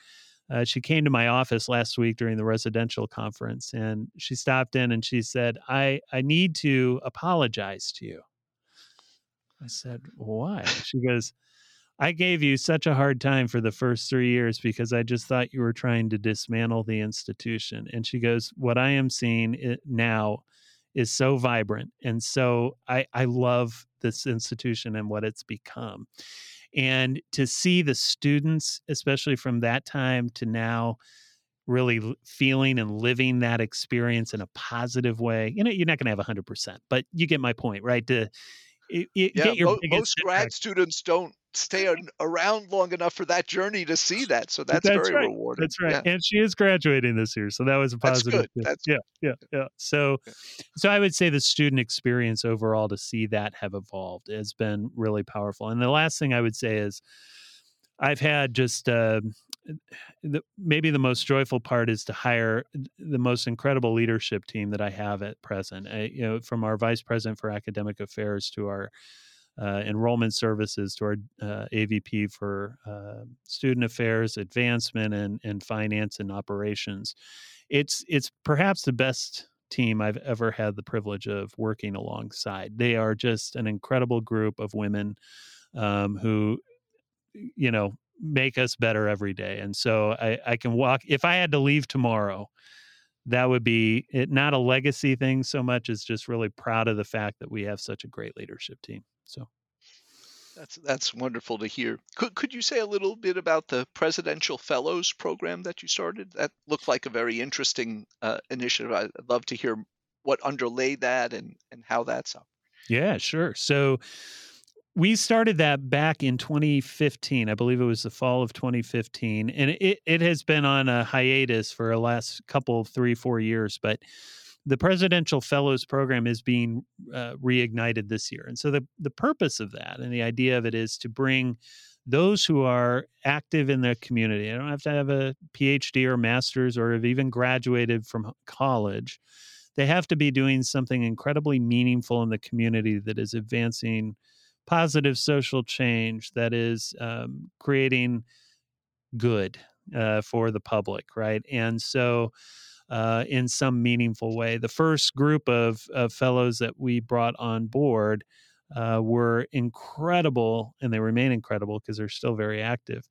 Uh, she came to my office last week during the residential conference, and she stopped in and she said, "I I need to apologize to you." I said, Why? She goes, I gave you such a hard time for the first three years because I just thought you were trying to dismantle the institution. And she goes, What I am seeing now is so vibrant. And so I, I love this institution and what it's become. And to see the students, especially from that time to now, really feeling and living that experience in a positive way. You know, you're not going to have 100%, but you get my point, right? To yeah, mo- most grad students don't stay around long enough for that journey to see that. So that's, that's very right. rewarding. That's right. Yeah. And she is graduating this year, so that was a positive. That's good. That's yeah, yeah, yeah. So, so I would say the student experience overall to see that have evolved has been really powerful. And the last thing I would say is, I've had just uh, the, maybe the most joyful part is to hire the most incredible leadership team that I have at present. I, you know, from our vice president for academic affairs to our uh, enrollment services to our uh, AVP for uh, student affairs, advancement, and and finance and operations. It's it's perhaps the best team I've ever had the privilege of working alongside. They are just an incredible group of women um, who, you know, make us better every day. And so I, I can walk, if I had to leave tomorrow, that would be it, not a legacy thing so much as just really proud of the fact that we have such a great leadership team. So that's that's wonderful to hear. Could could you say a little bit about the Presidential Fellows program that you started? That looked like a very interesting uh, initiative. I'd love to hear what underlay that and and how that's up. Yeah, sure. So we started that back in 2015. I believe it was the fall of 2015. And it, it has been on a hiatus for the last couple, three, four years. But the Presidential Fellows Program is being uh, reignited this year. And so the, the purpose of that and the idea of it is to bring those who are active in the community, I don't have to have a PhD or master's or have even graduated from college. They have to be doing something incredibly meaningful in the community that is advancing positive social change that is um, creating good uh, for the public, right? And so, uh, in some meaningful way, the first group of, of fellows that we brought on board uh, were incredible, and they remain incredible because they're still very active.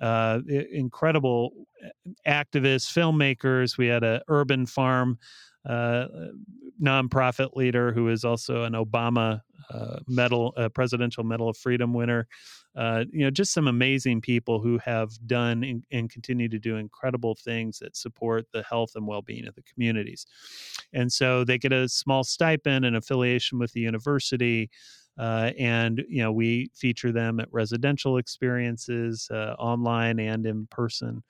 Uh, incredible uh, activists, filmmakers. We had an urban farm uh, nonprofit leader who is also an Obama uh, medal, uh, Presidential Medal of Freedom winner. Uh, you know, just some amazing people who have done and, continue to do incredible things that support the health and well-being of the communities. And so they get a small stipend and affiliation with the university. Uh, and you know we feature them at residential experiences uh, online and in person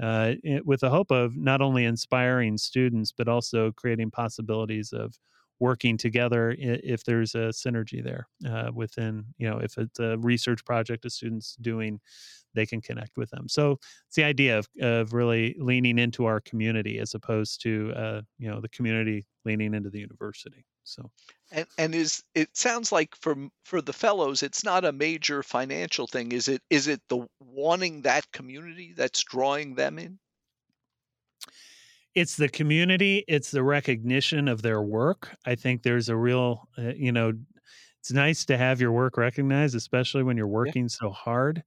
uh, with the hope of not only inspiring students but also creating possibilities of working together if there's a synergy there uh, within you know if it's a research project a student's doing they can connect with them. So it's the idea of, of really leaning into our community as opposed to uh, you know the community leaning into the university so. And and is it sounds like for for the fellows it's not a major financial thing. Is it is it the wanting that community that's drawing them in it's the community it's the recognition of their work i think there's a real uh, you know it's nice to have your work recognized especially when you're working yeah. so hard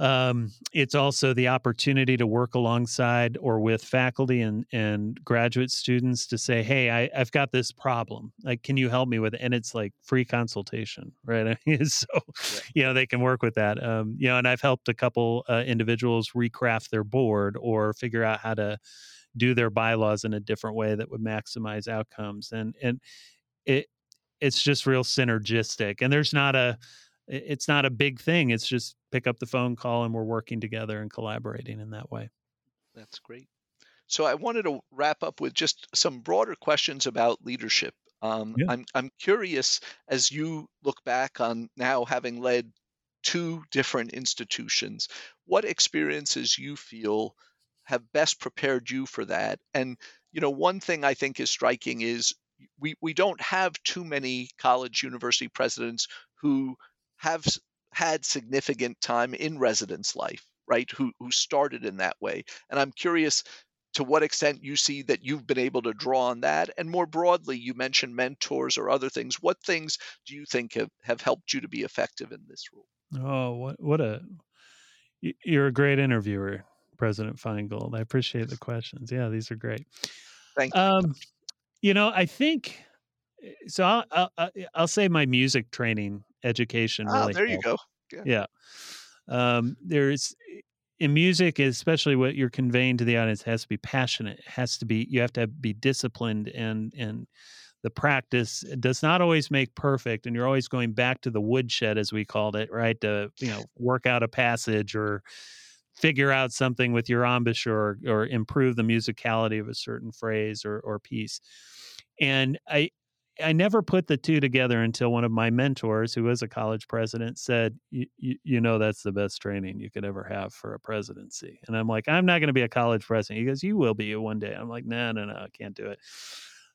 um, it's also the opportunity to work alongside or with faculty and, and graduate students to say, "Hey, I, have got this problem. Like, can you help me with it?" And it's like free consultation, right? so, yeah. you know, they can work with that. Um, you know, and I've helped a couple uh, individuals recraft their board or figure out how to do their bylaws in a different way that would maximize outcomes. And and it it's just real synergistic. And there's not a it's not a big thing. It's just pick up the phone call and we're working together and collaborating in that way. That's great. So I wanted to wrap up with just some broader questions about leadership. Um, yeah. I'm I'm curious as you look back on now having led two different institutions, what experiences you feel have best prepared you for that? And you know, one thing I think is striking is we we don't have too many college university presidents who have had significant time in residence life, right? Who who started in that way. And I'm curious to what extent you see that you've been able to draw on that and more broadly you mentioned mentors or other things what things do you think have, have helped you to be effective in this role oh what what a you're a great interviewer president Finegold i appreciate the questions yeah these are great thank you um, you know i think eh, so I'll, I'll, I'll say my music training education. Ah, really there you go. Yeah. yeah. Um, there's in music, especially what you're conveying to the audience, has to be passionate. It has to be you have to be disciplined, and and the practice does not always make perfect. And you're always going back to the woodshed, as we called it, right? To you know work out a passage or figure out something with your embouchure or, or improve the musicality of a certain phrase or, or piece. And I, I never put the two together until one of my mentors, who was a college president, said, "You know, that's the best training you could ever have for a presidency." And I'm like, "I'm not going to be a college president." He goes, "You will be one day." I'm like, "No, no, no, I can't do it."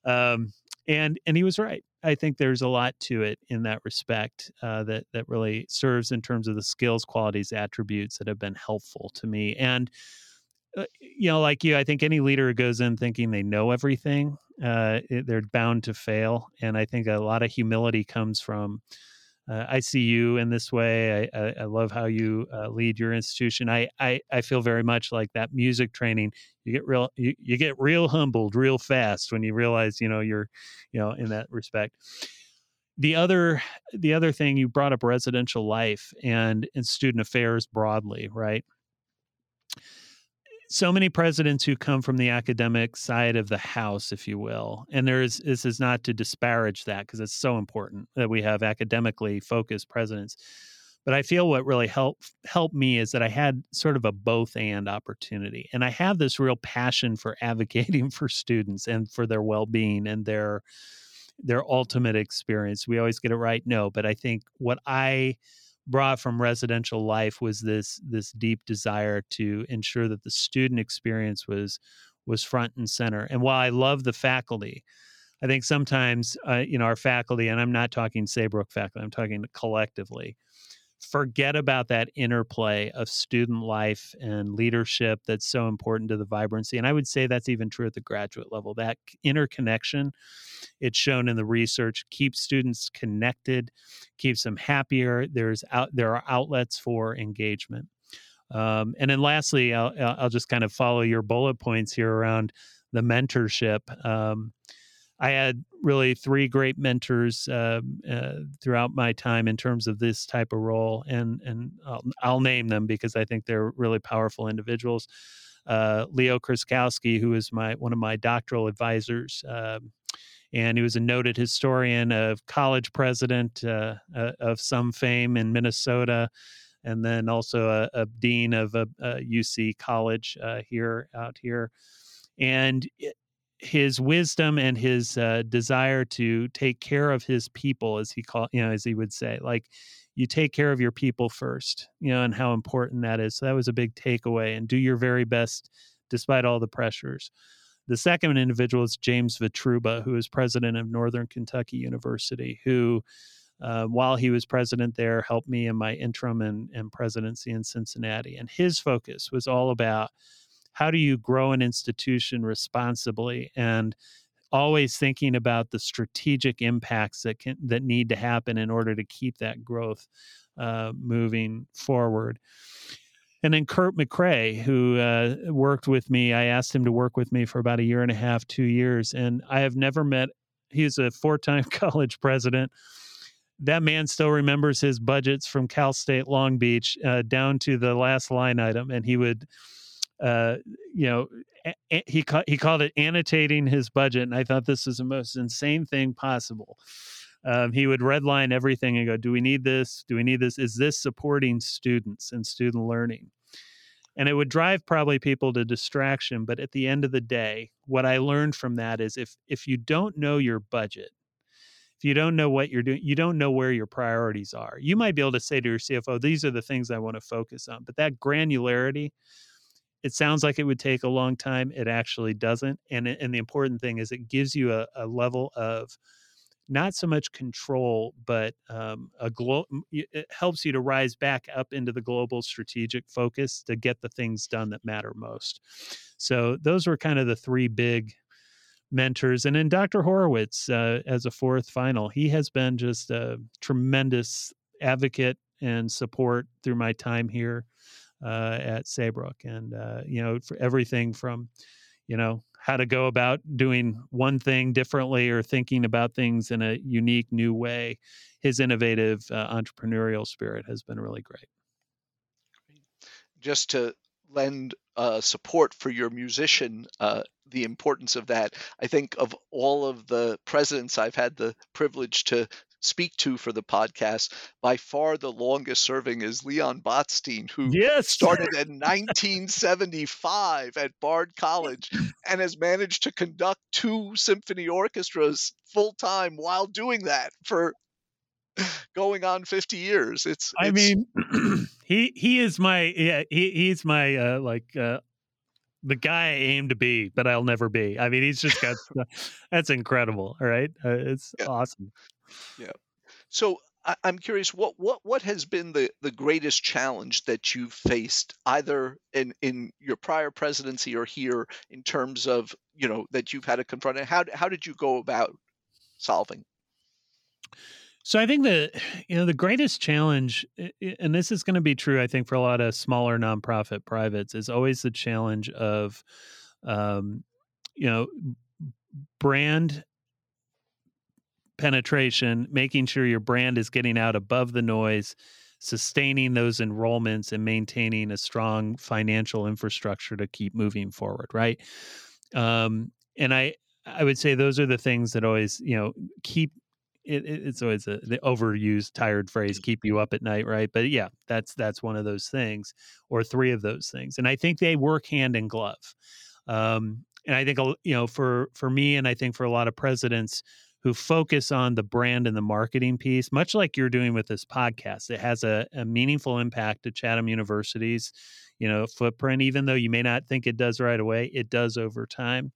Um, and and he was right. I think there's a lot to it in that respect uh, that that really serves in terms of the skills, qualities, attributes that have been helpful to me. And uh, you know, like you, I think any leader who goes in thinking they know everything, uh, it, they're bound to fail. And I think a lot of humility comes from. Uh, I see you in this way. I, I, I love how you uh, lead your institution. I, I, I feel very much like that music training. You get real, you, you get real humbled real fast when you realize, you know, you're, you know, in that respect the other the other thing you brought up residential life and and student affairs broadly right so many presidents who come from the academic side of the house, if you will. And there is this is not to disparage that because it's so important that we have academically focused presidents. But I feel what really helped helped me is that I had sort of a both and opportunity. And I have this real passion for advocating for students and for their well-being and their their ultimate experience. We always get it right, no, but I think what I brought from residential life was this this deep desire to ensure that the student experience was was front and center. And while I love the faculty, I think sometimes uh, you know our faculty, and I'm not talking Saybrook faculty, I'm talking collectively forget about that interplay of student life and leadership that's so important to the vibrancy. And I would say that's even true at the graduate level. That interconnection, it's shown in the research, keeps students connected, keeps them happier. There's out there are outlets for engagement. Um, and then lastly, I'll, I'll just kind of follow your bullet points here around the mentorship. Um, I had really three great mentors uh, uh, throughout my time in terms of this type of role, and and I'll, I'll name them because I think they're really powerful individuals. Uh, Leo Kreskowski, who is my one of my doctoral advisors, um, and he was a noted historian of college president uh, uh, of some fame in Minnesota, and then also a, a dean of a, a UC college uh, here out here. And it, his wisdom and his uh, desire to take care of his people, as he call you know, as he would say, like you take care of your people first, you know, and how important that is. So that was a big takeaway, and do your very best despite all the pressures. The second individual is James Votruba, who is president of Northern Kentucky University, who, uh, while he was president there, helped me in my interim and, and presidency in Cincinnati. And his focus was all about how do you grow an institution responsibly and always thinking about the strategic impacts that can that need to happen in order to keep that growth uh, moving forward. And then Kurt McCray, who uh, worked with me, I asked him to work with me for about a year and a half, two years, and I have never met. He's a four-time college president. That man still remembers his budgets from Cal State Long Beach uh, down to the last line item, and he would uh, you know, a- he ca- he called it annotating his budget, and I thought this was the most insane thing possible. Um, he would redline everything and go, "Do we need this? Do we need this? Is this supporting students and student learning?" And it would drive probably people to distraction. But at the end of the day, what I learned from that is if if you don't know your budget, if you don't know what you're doing, you don't know where your priorities are. You might be able to say to your CFO, "These are the things I want to focus on," but that granularity it sounds like it would take a long time. It actually doesn't. And and the important thing is it gives you a, a level of not so much control, but um, a glo- it helps you to rise back up into the global strategic focus to get the things done that matter most. So those were kind of the three big mentors. And then Dr. Horowitz uh, as a fourth final, he has been just a tremendous advocate and support through my time here uh, at Saybrook, and uh, you know, for everything from you know how to go about doing one thing differently or thinking about things in a unique new way. His innovative uh, entrepreneurial spirit has been really great. Just to lend uh, support for your musician, uh, the importance of that. I think of all of the presidents I've had the privilege to speak to for the podcast, by far the longest serving is Leon Botstein, who yes. started in 1975 at Bard College and has managed to conduct two symphony orchestras full time while doing that for going on 50 years. It's, it's I mean, he he is my yeah he he's my uh, like uh, the guy I aim to be, but I'll never be. I mean, he's just got that's incredible. All right, uh, it's yeah. awesome. Yeah. So I, am curious, what what what has been the the greatest challenge that you've faced, either in in your prior presidency or here, in terms of you know that you've had to confront, and how how did you go about solving? So I think the you know the greatest challenge, and this is going to be true, I think, for a lot of smaller nonprofit privates, is always the challenge of, um, you know, brand penetration, making sure your brand is getting out above the noise, sustaining those enrollments, and maintaining a strong financial infrastructure to keep moving forward. Right. Um, and I I would say those are the things that always you know keep it, it's always a the overused tired phrase keep you up at night right but yeah that's that's one of those things or three of those things and i think they work hand in glove um, and i think you know for for me and i think for a lot of presidents who focus on the brand and the marketing piece much like you're doing with this podcast it has a, a meaningful impact to chatham university's you know footprint even though you may not think it does right away it does over time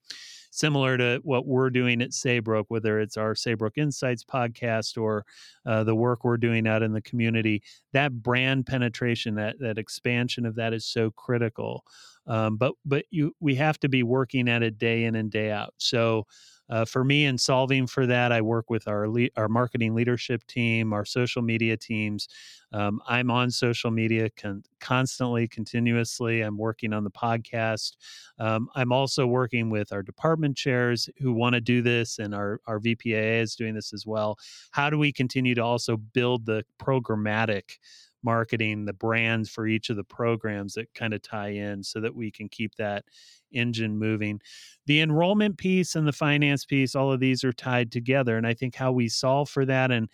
similar to what we're doing at Saybrook, whether it's our Saybrook Insights podcast or uh, the work we're doing out in the community. That brand penetration, that that expansion of that is so critical. Um, but but you we have to be working at it day in and day out. So uh, for me, in solving for that, I work with our le- our marketing leadership team, our social media teams. Um, I'm on social media con- constantly, continuously. I'm working on the podcast. Um, I'm also working with our department chairs who want to do this, and our our VPAA is doing this as well. How do we continue to also build the programmatic? Marketing the brands for each of the programs that kind of tie in so that we can keep that engine moving. The enrollment piece and the finance piece, all of these are tied together. And I think how we solve for that and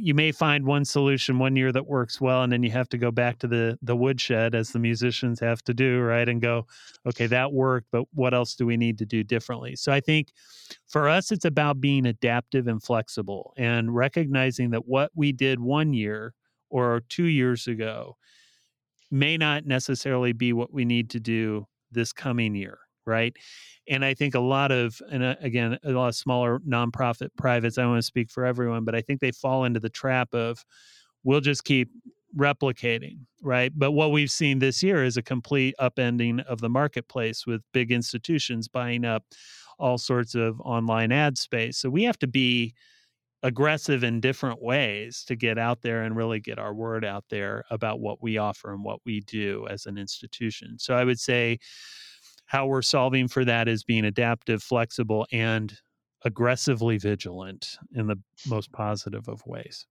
you may find one solution one year that works well and then you have to go back to the the woodshed as the musicians have to do right and go okay that worked but what else do we need to do differently so i think for us it's about being adaptive and flexible and recognizing that what we did one year or 2 years ago may not necessarily be what we need to do this coming year right and I think a lot of, and uh, again, a lot of smaller nonprofit privates, I want to speak for everyone, but I think they fall into the trap of we'll just keep replicating, right? But what we've seen this year is a complete upending of the marketplace with big institutions buying up all sorts of online ad space. So we have to be aggressive in different ways to get out there and really get our word out there about what we offer and what we do as an institution. So I would say, how we're solving for that is being adaptive, flexible, and aggressively vigilant in the most positive of ways.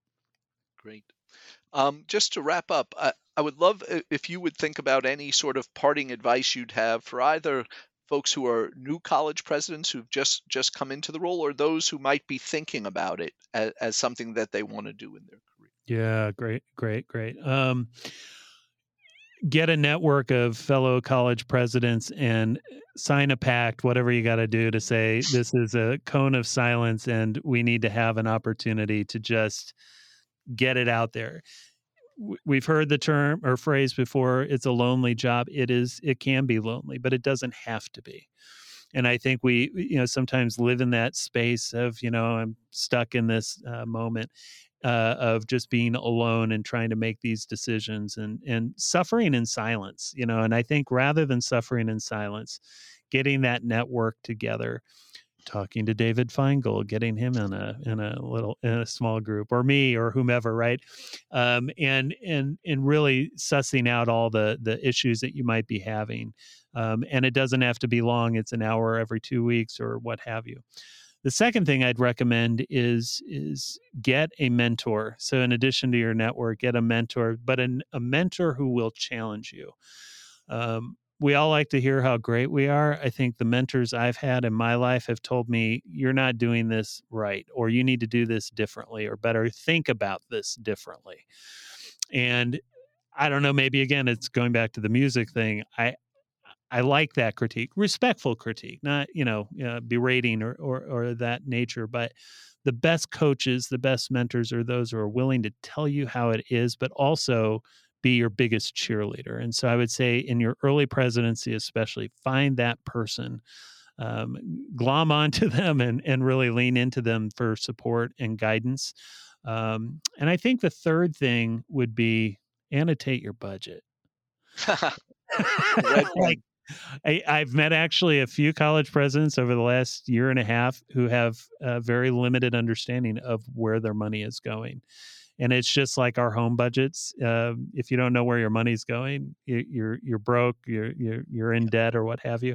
Great. Um, just to wrap up, I, I would love if you would think about any sort of parting advice you'd have for either folks who are new college presidents who've just just come into the role or those who might be thinking about it as, as something that they want to do in their career. Yeah, great, great, great. Um, get a network of fellow college presidents and sign a pact, whatever you got to do to say this is a cone of silence and we need to have an opportunity to just get it out there. We've heard the term or phrase before it's a lonely job. It is, it can be lonely, but it doesn't have to be. And I think we, you know, sometimes live in that space of, you know, I'm stuck in this uh, moment uh, of just being alone and trying to make these decisions and and suffering in silence you know and i think rather than suffering in silence getting that network together talking to david Finegold getting him in a in a little in a small group or me or whomever right um, and and and really sussing out all the the issues that you might be having um, and it doesn't have to be long it's an hour every two weeks or what have you the second thing I'd recommend is is get a mentor. So in addition to your network, get a mentor, but an, a mentor who will challenge you. Um, we all like to hear how great we are. I think the mentors I've had in my life have told me you're not doing this right, or you need to do this differently, or better think about this differently. And I don't know, maybe again, it's going back to the music thing. I, I like that critique, respectful critique, not you know uh, berating or, or or that nature. But the best coaches, the best mentors, are those who are willing to tell you how it is, but also be your biggest cheerleader. And so I would say in your early presidency, especially, find that person, um, glom onto them, and and really lean into them for support and guidance. Um, and I think the third thing would be annotate your budget. like I, have met actually a few college presidents over the last year and a half who have a very limited understanding of where their money is going. And it's just like our home budgets. Uh, if you don't know where your money's going, you, you're you're broke, you're you're you're in debt or what have you.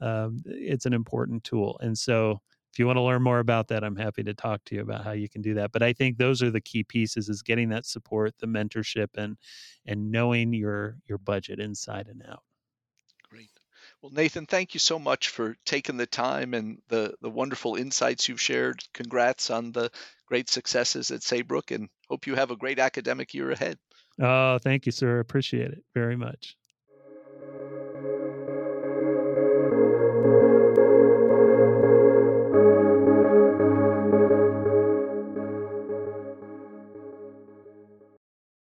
Um, it's an important tool. And so, if you want to learn more about that, I'm happy to talk to you about how you can do that. But I think those are the key pieces: is getting that support, the mentorship, and and knowing your your budget inside and out. Well, Nathan, thank you so much for taking the time and the, the wonderful insights you've shared. Congrats on the great successes at Saybrook and hope you have a great academic year ahead. Oh, thank you, sir. Appreciate it very much.